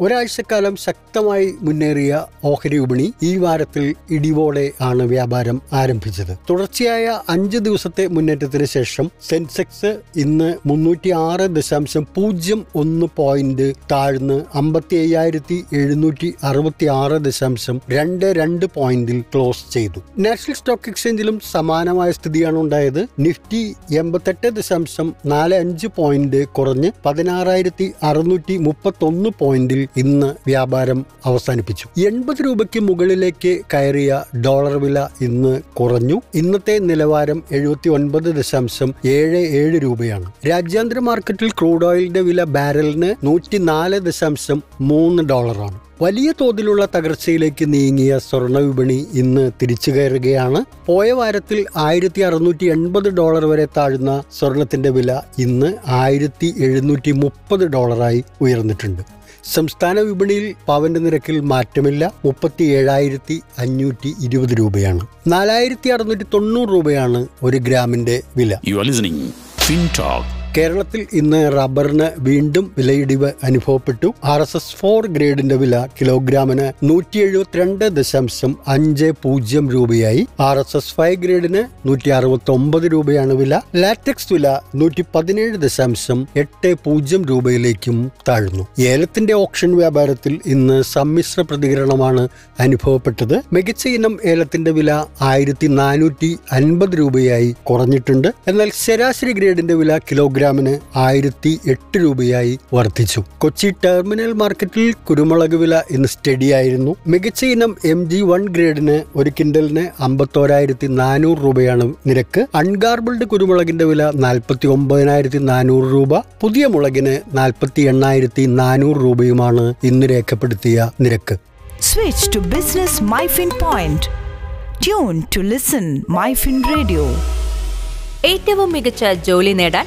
ഒരാഴ്ചക്കാലം ശക്തമായി മുന്നേറിയ ഓഹരി വിപണി ഈ വാരത്തിൽ ഇടിവോടെ ആണ് വ്യാപാരം ആരംഭിച്ചത്. തുടർച്ചയായ അഞ്ച് ദിവസത്തെ മുന്നേറ്റത്തിന് ശേഷം സെൻസെക്സ് ഇന്ന് മുന്നൂറ്റി ആറ് ദശാംശം പൂജ്യം ഒന്ന് പോയിന്റ് താഴ്ന്ന് അമ്പത്തി അയ്യായിരത്തി എഴുന്നൂറ്റി അറുപത്തി ആറ് ദശാംശം രണ്ട് രണ്ട് പോയിന്റിൽ ക്ലോസ് ചെയ്തു. നാഷണൽ സ്റ്റോക്ക് എക്സ്ചേഞ്ചിലും സമാനമായ സ്ഥിതിയാണ് ഉണ്ടായത്. നിഫ്റ്റി എൺപത്തെട്ട് ദശാംശം നാല് അഞ്ച് പോയിന്റ് കുറഞ്ഞ് പതിനാറായിരത്തി അറുന്നൂറ്റി മുപ്പത്തി ഒന്ന് പോയിന്റിൽ ഇന്ന് വ്യാപാരം അവസാനിപ്പിച്ചു. എൺപത് രൂപയ്ക്ക് മുകളിലേക്ക് കയറിയ ഡോളർ വില ഇന്ന് കുറഞ്ഞു. ഇന്നത്തെ നിലവാരം എഴുപത്തി ഒൻപത് ദശാംശം ഏഴ് ഏഴ് രൂപയാണ്. രാജ്യാന്തര മാർക്കറ്റിൽ ക്രൂഡ് ഓയിലിന്റെ വില ബാരലിന് നൂറ്റി നാല് ദശാംശം മൂന്ന് ഡോളറാണ്. വലിയ തോതിലുള്ള തകർച്ചയിലേക്ക് നീങ്ങിയ സ്വർണ വിപണി ഇന്ന് തിരിച്ചു കയറുകയാണ്. പോയ വാരത്തിൽ ആയിരത്തി അറുന്നൂറ്റി എൺപത് ഡോളർ വരെ താഴ്ന്ന സ്വർണത്തിന്റെ വില ഇന്ന് ആയിരത്തി എഴുന്നൂറ്റി മുപ്പത് ഡോളറായി ഉയർന്നിട്ടുണ്ട്. സംസ്ഥാന വിപണിയിൽ പവന്റെ നിരക്കിൽ മാറ്റമില്ല. മുപ്പത്തി ഏഴായിരത്തി അഞ്ഞൂറ്റി ഇരുപത് രൂപയാണ്. നാലായിരത്തി അറുന്നൂറ്റി തൊണ്ണൂറ് രൂപയാണ് ഒരു ഗ്രാമിന്റെ വില. യു ആർ ലിസണിംഗ് ഫിൻടോക്ക് കേരളത്തിൽ ഇന്ന് റബ്ബറിന് വീണ്ടും വിലയിടിവ് അനുഭവപ്പെട്ടു. ആർ എസ് എസ് ഫോർ ഗ്രേഡിന്റെ വില കിലോഗ്രാമിന് നൂറ്റി എഴുപത്തിരണ്ട് ദശാംശം അഞ്ച് പൂജ്യം രൂപയായി. ആർ എസ് എസ് ഫൈവ് ഗ്രേഡിന് നൂറ്റി അറുപത്തി ഒമ്പത് രൂപയാണ് വില. ലാറ്റക്സ് വില നൂറ്റി പതിനേഴ് ദശാംശം എട്ട് പൂജ്യം രൂപയിലേക്കും താഴ്ന്നു. ഏലത്തിന്റെ ഓപ്ഷൻ വ്യാപാരത്തിൽ ഇന്ന് സമ്മിശ്ര പ്രതികരണമാണ് അനുഭവപ്പെട്ടത്. മികച്ച ഇനം ഏലത്തിന്റെ വില ആയിരത്തി നാനൂറ്റി അൻപത് രൂപയായി കുറഞ്ഞിട്ടുണ്ട്. എന്നാൽ ശരാശരി ഗ്രേഡിന്റെ വില കിലോഗ്രാമിന് ആയിരത്തി എട്ട് രൂപയായി വർദ്ധിച്ചു. കൊച്ചി ടെർമിനൽ മാർക്കറ്റിൽ കുരുമുളക് വില ഇന്ന് സ്റ്റഡി ആയിരുന്നു. മികച്ച ഇനം എം ജി വൺ ഗ്രേഡിന് ഒരു കിൻഡലിന് അമ്പത്തോരായിരത്തി നാനൂറ് രൂപയാണ് നിരക്ക്. അൺഗാർബിൾഡ് കുരുമുളകിന്റെ വില നാൽപ്പത്തി ഒമ്പതിനായിരത്തി നാനൂറ് രൂപ. പുതിയ മുളകിന് നാൽപ്പത്തി എണ്ണായിരത്തി നാനൂറ് രൂപയുമാണ് ഇന്ന് രേഖപ്പെടുത്തിയ നിരക്ക്. Switch to business MyFin point tune to listen MyFin radio ഏറ്റവും മികച്ച ജോലി നേടാൻ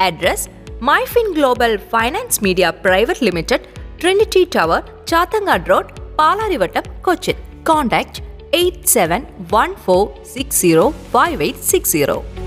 Address Myfin Global Finance Media Private Limited, Trinity Tower, Chathangad Road, Palarivattam, Cochin. Contact 8714605860.